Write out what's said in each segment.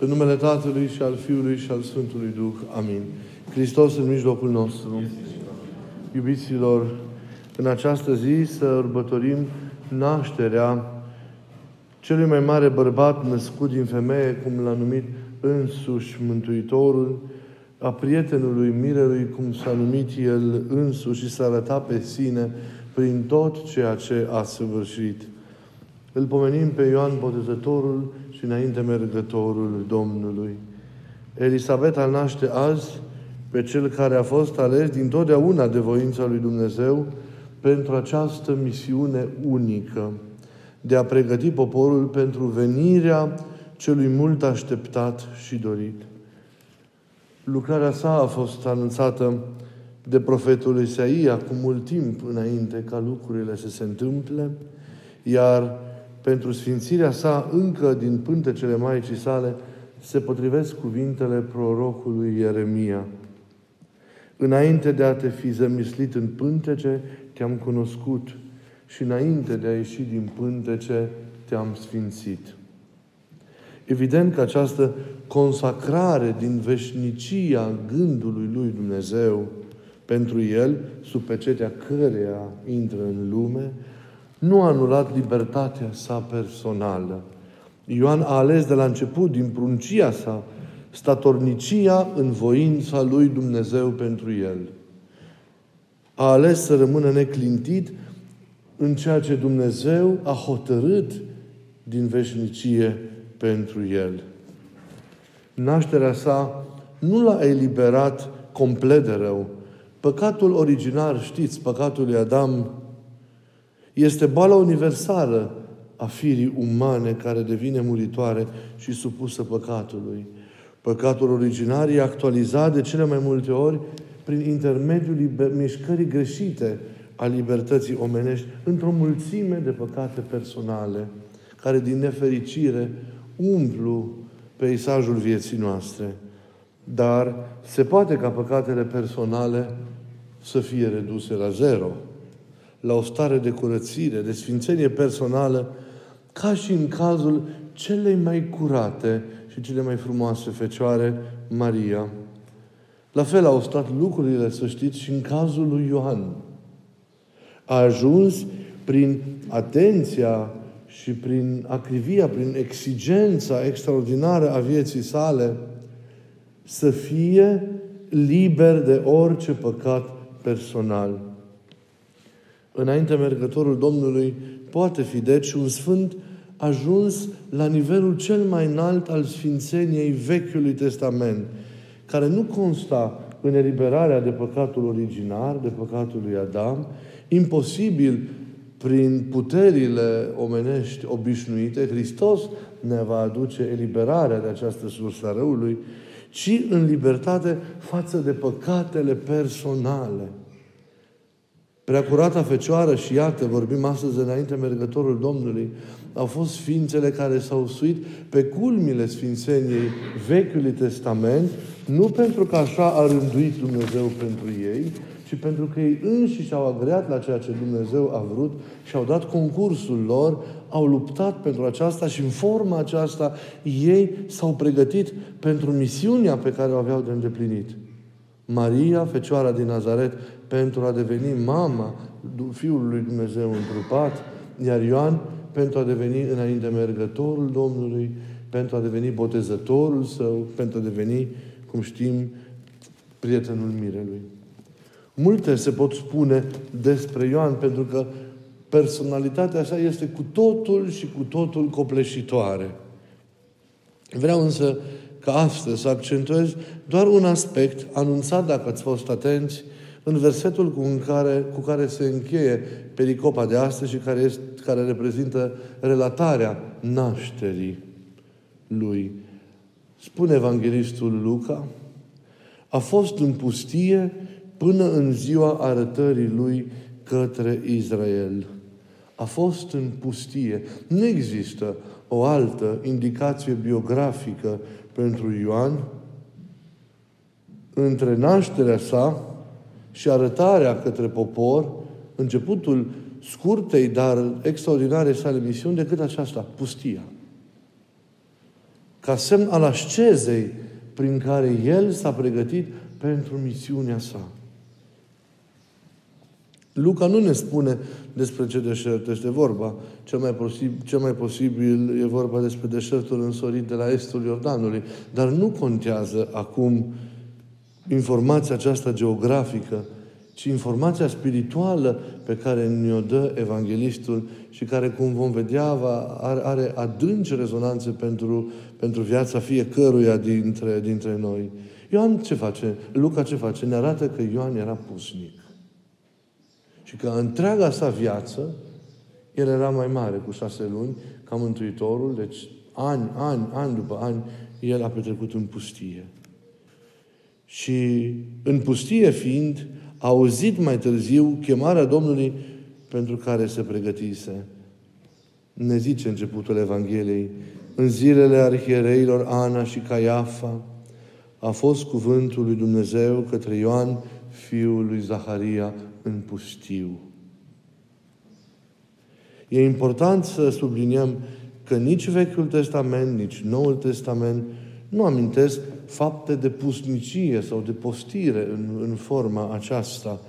În numele Tatălui și al Fiului și al Sfântului Duh. Amin. Hristos în mijlocul nostru. Iubiților, în această zi să îrbătorim nașterea celui mai mare bărbat născut din femeie, cum l-a numit însuși Mântuitorul, a prietenului Mirelui, cum s-a numit el însuși și s-a arătat pe sine prin tot ceea ce a săvârșit. Îl pomenim pe Ioan Botezătorul și înainte mergătorul Domnului. Elisabeta naște azi pe cel care a fost ales din totdeauna de voința lui Dumnezeu pentru această misiune unică de a pregăti poporul pentru venirea celui mult așteptat și dorit. Lucrarea sa a fost anunțată de profetul Isaia cu mult timp înainte ca lucrurile să se întâmple, iar pentru sfințirea sa încă din pântecele Maicii sale se potrivesc cuvintele prorocului Ieremia. Înainte de a te fi zămislit în pântece, te-am cunoscut și înainte de a ieși din pântece, te-am sfințit. Evident că această consacrare din veșnicia gândului lui Dumnezeu pentru el, sub pecetea căreia intră în lume, nu a anulat libertatea sa personală. Ioan a ales de la început, din pruncia sa, statornicia în voința lui Dumnezeu pentru el. A ales să rămână neclintit în ceea ce Dumnezeu a hotărât din veșnicie pentru el. Nașterea sa nu l-a eliberat complet de rău. Păcatul originar, știți, păcatul lui Adam, este boala universală a firii umane care devine muritoare și supusă păcatului. Păcatul originar e actualizat de cele mai multe ori prin intermediul liber- mișcării greșite a libertății omenești într-o mulțime de păcate personale, care din nefericire umplu peisajul vieții noastre. Dar se poate ca păcatele personale să fie reduse la zero, la o stare de curățire, de sfințenie personală, ca și în cazul celei mai curate și cele mai frumoase Fecioare, Maria. La fel au stat lucrurile, să știți, și în cazul lui Ioan. A ajuns prin atenția și prin acrivia, prin exigența extraordinară a vieții sale, să fie liber de orice păcat personal. Înainte mergătorul Domnului poate fi deci un sfânt ajuns la nivelul cel mai înalt al sfințeniei Vechiului Testament, care nu consta în eliberarea de păcatul originar, de păcatul lui Adam, imposibil prin puterile omenești obișnuite, Hristos ne va aduce eliberarea de această sursă a răului, ci în libertate față de păcatele personale. Preacurata Fecioară și iată, vorbim astăzi înainte mergătorul Domnului, au fost ființele care s-au suit pe culmile Sfințeniei Vechiului Testament, nu pentru că așa a rânduit Dumnezeu pentru ei, ci pentru că ei înșiși au agreat la ceea ce Dumnezeu a vrut și au dat concursul lor, au luptat pentru aceasta și în forma aceasta ei s-au pregătit pentru misiunea pe care o aveau de îndeplinit. Maria, Fecioara din Nazaret, pentru a deveni mama Fiului lui Dumnezeu întrupat, iar Ioan pentru a deveni înainte mergătorul Domnului, pentru a deveni botezătorul său, pentru a deveni, cum știm, prietenul mirelui. Multe se pot spune despre Ioan, pentru că personalitatea sa este cu totul și cu totul copleșitoare. Vreau însă ca astăzi să accentuez doar un aspect anunțat, dacă ați fost atenți, în versetul cu care, cu care se încheie pericopa de astăzi și care, este, care reprezintă relatarea nașterii lui. Spune Evanghelistul Luca, a fost în pustie până în ziua arătării lui către Israel. A fost în pustie. Nu există o altă indicație biografică pentru Ioan între nașterea sa și arătarea către popor, începutul scurtei, dar extraordinare sale misiuni, decât aceasta, pustia. ca semn al ascezei prin care El s-a pregătit pentru misiunea sa. Luca nu ne spune despre ce deșert este vorba. Cel mai, posibil, cel mai posibil e vorba despre deșertul însorit de la estul Iordanului. Dar nu contează acum informația aceasta geografică, ci informația spirituală pe care ne-o dă Evanghelistul și care, cum vom vedea, are, are adânci rezonanțe pentru, pentru viața fiecăruia dintre, dintre noi. Ioan ce face? Luca ce face? Ne arată că Ioan era pusnic. Și că întreaga sa viață, el era mai mare cu șase luni ca Mântuitorul, deci ani, ani, ani după ani, el a petrecut în pustie. Și în pustie fiind, a auzit mai târziu chemarea Domnului pentru care se pregătise. Ne zice începutul Evangheliei, în zilele arhiereilor Ana și Caiafa, a fost cuvântul lui Dumnezeu către Ioan, fiul lui Zaharia, în pustiu. E important să subliniem că nici Vechiul Testament, nici Noul Testament nu amintesc fapte de pusnicie sau de postire în, în forma aceasta,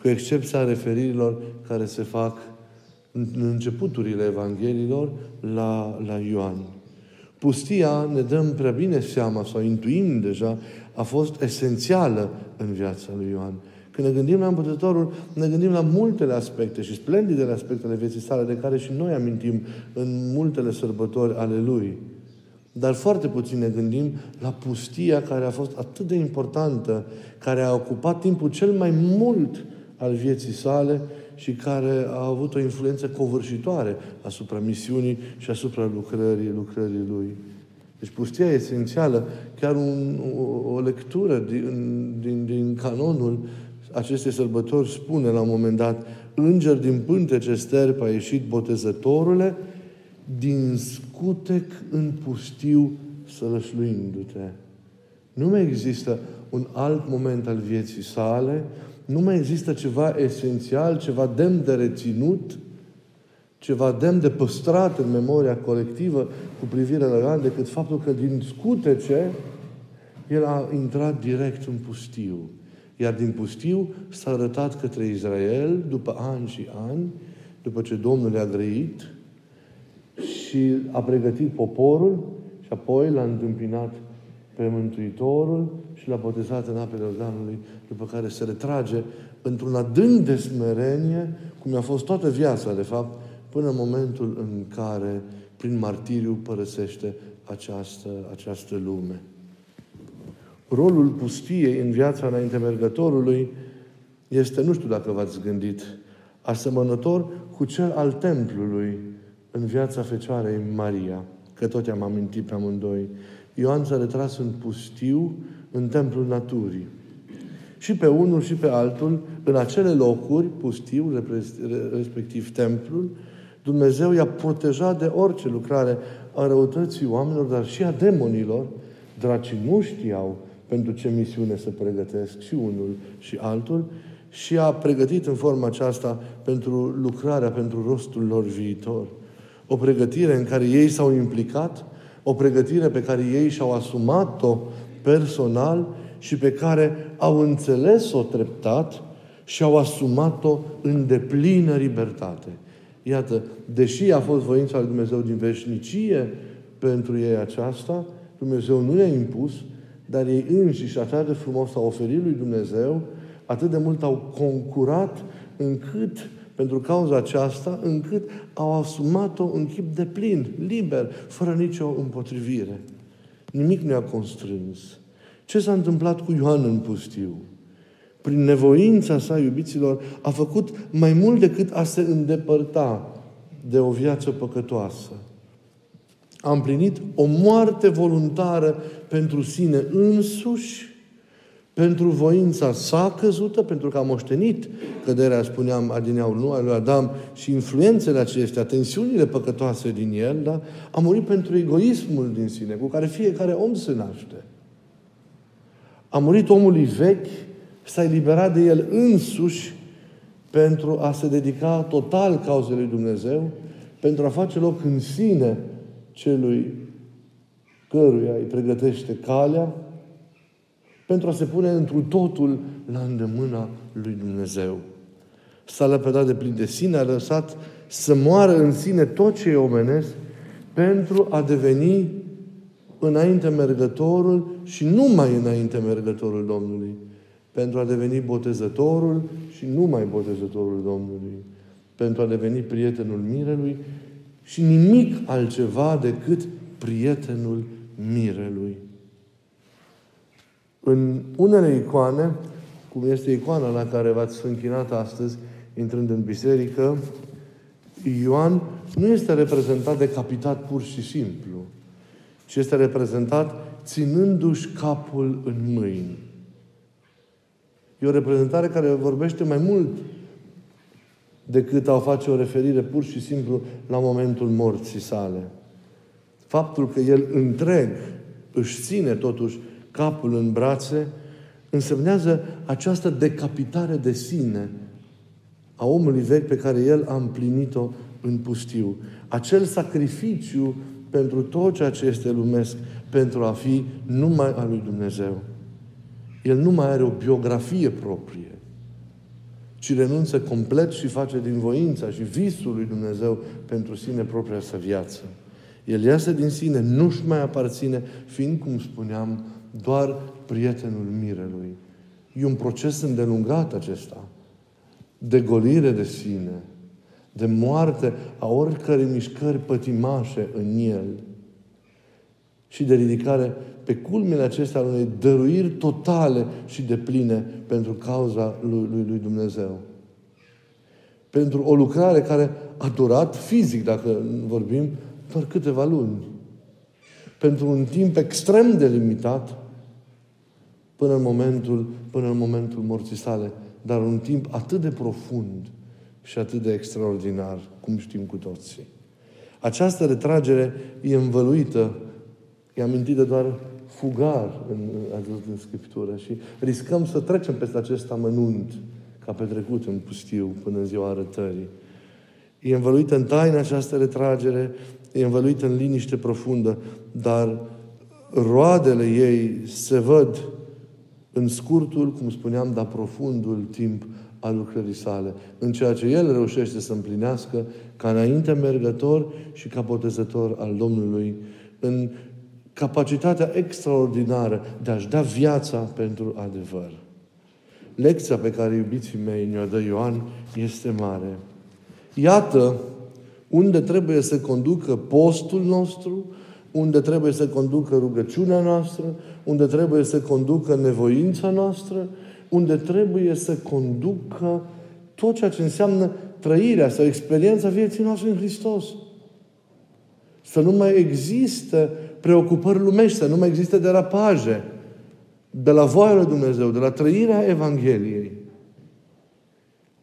cu excepția referirilor care se fac în, în începuturile Evangheliilor la, la Ioan. Pustia, ne dăm prea bine seama sau intuim deja, a fost esențială în viața lui Ioan. Când ne gândim la împătătorul, ne gândim la multele aspecte și splendidele aspecte ale vieții sale, de care și noi amintim în multele sărbători ale lui. Dar foarte puțin ne gândim la pustia care a fost atât de importantă, care a ocupat timpul cel mai mult al vieții sale și care a avut o influență covârșitoare asupra misiunii și asupra lucrării, lucrării lui. Deci pustia esențială, chiar un, o, o lectură din, din, din canonul acestei sărbători spune la un moment dat, înger din pântece sterp a ieșit botezătorule, din scutec în pustiu sălășluindu-te. Nu mai există un alt moment al vieții sale, nu mai există ceva esențial, ceva demn de reținut, ceva demn de păstrat în memoria colectivă cu privire la Ioan, decât faptul că din scutece el a intrat direct în pustiu. Iar din pustiu s-a arătat către Israel după ani și ani, după ce Domnul le-a grăit și a pregătit poporul și apoi l-a întâmpinat pe Mântuitorul și l-a botezat în apele Iordanului, după care se retrage într-un adânc de smerenie, cum a fost toată viața, de fapt, până în momentul în care, prin martiriu, părăsește această, această lume rolul pustiei în viața înainte mergătorului este, nu știu dacă v-ați gândit, asemănător cu cel al templului în viața Fecioarei Maria, că tot am amintit pe amândoi. Ioan s-a retras în pustiu, în templul naturii. Și pe unul și pe altul, în acele locuri, pustiu, respectiv templul, Dumnezeu i-a protejat de orice lucrare a răutății oamenilor, dar și a demonilor. Dracii nu știau pentru ce misiune să pregătesc și unul și altul și a pregătit în forma aceasta pentru lucrarea, pentru rostul lor viitor. O pregătire în care ei s-au implicat, o pregătire pe care ei și-au asumat-o personal și pe care au înțeles-o treptat și au asumat-o în deplină libertate. Iată, deși a fost voința lui Dumnezeu din veșnicie pentru ei aceasta, Dumnezeu nu le-a impus, dar ei înșiși, așa de frumos au oferit lui Dumnezeu, atât de mult au concurat încât, pentru cauza aceasta, încât au asumat-o în chip de plin, liber, fără nicio împotrivire. Nimic nu a constrâns. Ce s-a întâmplat cu Ioan în pustiu? Prin nevoința sa, iubiților, a făcut mai mult decât a se îndepărta de o viață păcătoasă a împlinit o moarte voluntară pentru sine însuși, pentru voința sa căzută, pentru că a moștenit căderea, spuneam, adineaul nu, al lui Adam și influențele acestea, tensiunile păcătoase din el, da? a murit pentru egoismul din sine, cu care fiecare om se naște. A murit omului vechi, s-a eliberat de el însuși pentru a se dedica total cauzei lui Dumnezeu, pentru a face loc în sine celui căruia îi pregătește calea pentru a se pune într totul la îndemâna lui Dumnezeu. S-a lepădat de plin de sine, a lăsat să moară în sine tot ce e omenesc pentru a deveni înainte mergătorul și numai înainte mergătorul Domnului. Pentru a deveni botezătorul și numai botezătorul Domnului. Pentru a deveni prietenul mirelui și nimic altceva decât prietenul mirelui. În unele icoane, cum este icoana la care v-ați închinat astăzi, intrând în biserică, Ioan nu este reprezentat decapitat pur și simplu, ci este reprezentat ținându-și capul în mâini. E o reprezentare care vorbește mai mult decât a face o referire pur și simplu la momentul morții sale. Faptul că el întreg își ține totuși capul în brațe, însemnează această decapitare de sine a omului vechi pe care el a împlinit-o în pustiu. Acel sacrificiu pentru tot ceea ce este lumesc, pentru a fi numai al lui Dumnezeu. El nu mai are o biografie proprie, ci renunță complet și face din voința și visul lui Dumnezeu pentru sine propria sa viață. El iasă din sine, nu-și mai aparține, fiind, cum spuneam, doar prietenul mirelui. E un proces îndelungat acesta, de golire de sine, de moarte a oricărei mișcări pătimașe în el și de ridicare pe culmile acestea al unei dăruiri totale și de pline pentru cauza lui, lui, lui Dumnezeu. Pentru o lucrare care a durat fizic, dacă vorbim, doar câteva luni. Pentru un timp extrem de limitat, până în momentul, până în momentul morții sale, dar un timp atât de profund și atât de extraordinar, cum știm cu toții. Această retragere e învăluită, e amintită doar fugar în, în, în Scriptură și riscăm să trecem peste acest amănunt ca petrecut în pustiu până în ziua arătării. E învăluită în taină această retragere, e învăluită în liniște profundă, dar roadele ei se văd în scurtul, cum spuneam, dar profundul timp al lucrării sale, în ceea ce El reușește să împlinească ca înainte mergător și ca botezător al Domnului, în capacitatea extraordinară de a-și da viața pentru adevăr. Lecția pe care, iubiții mei, ne-o dă Ioan este mare. Iată unde trebuie să conducă postul nostru, unde trebuie să conducă rugăciunea noastră, unde trebuie să conducă nevoința noastră, unde trebuie să conducă tot ceea ce înseamnă trăirea sau experiența vieții noastre în Hristos. Să nu mai există preocupări lumești, să nu mai există derapaje de la voia lui Dumnezeu, de la trăirea Evangheliei.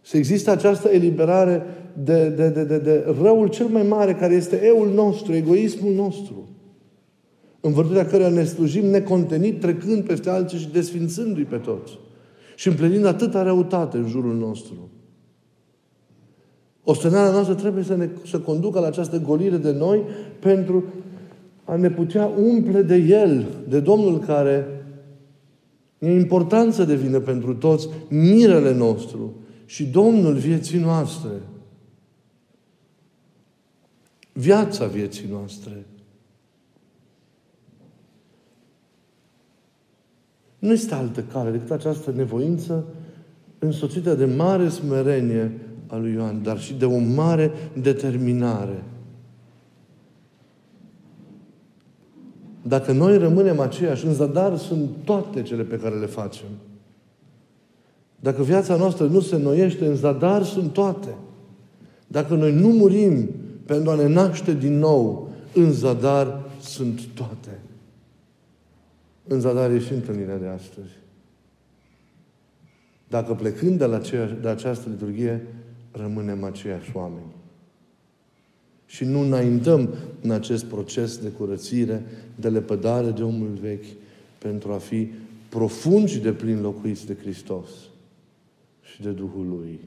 Să există această eliberare de, de, de, de, de răul cel mai mare care este eul nostru, egoismul nostru în vârtutea căreia ne slujim necontenit, trecând peste alții și desfințându-i pe toți. Și împlinind atâta răutate în jurul nostru. Ostenarea noastră trebuie să ne să conducă la această golire de noi pentru a ne putea umple de El, de Domnul care e important să devină pentru toți mirele nostru și Domnul vieții noastre. Viața vieții noastre. Nu este altă cale decât această nevoință însoțită de mare smerenie a lui Ioan, dar și de o mare determinare. Dacă noi rămânem aceiași, în zadar sunt toate cele pe care le facem. Dacă viața noastră nu se noiește, în zadar sunt toate. Dacă noi nu murim pentru a ne naște din nou, în zadar sunt toate. În zadar e și întâlnirea de astăzi. Dacă plecând de, la aceea, de această liturghie, rămânem aceiași oameni. Și nu înaintăm în acest proces de curățire, de lepădare de omul vechi, pentru a fi profund și de plin locuiți de Hristos și de Duhul Lui.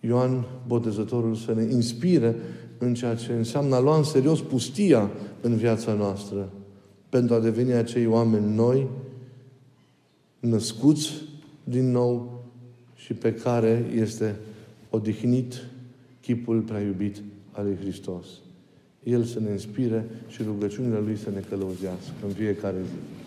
Ioan Botezătorul să ne inspire în ceea ce înseamnă a lua în serios pustia în viața noastră pentru a deveni acei oameni noi, născuți din nou și pe care este odihnit chipul prea iubit al lui Hristos. El să ne inspire și rugăciunile Lui să ne călăuzească în fiecare zi.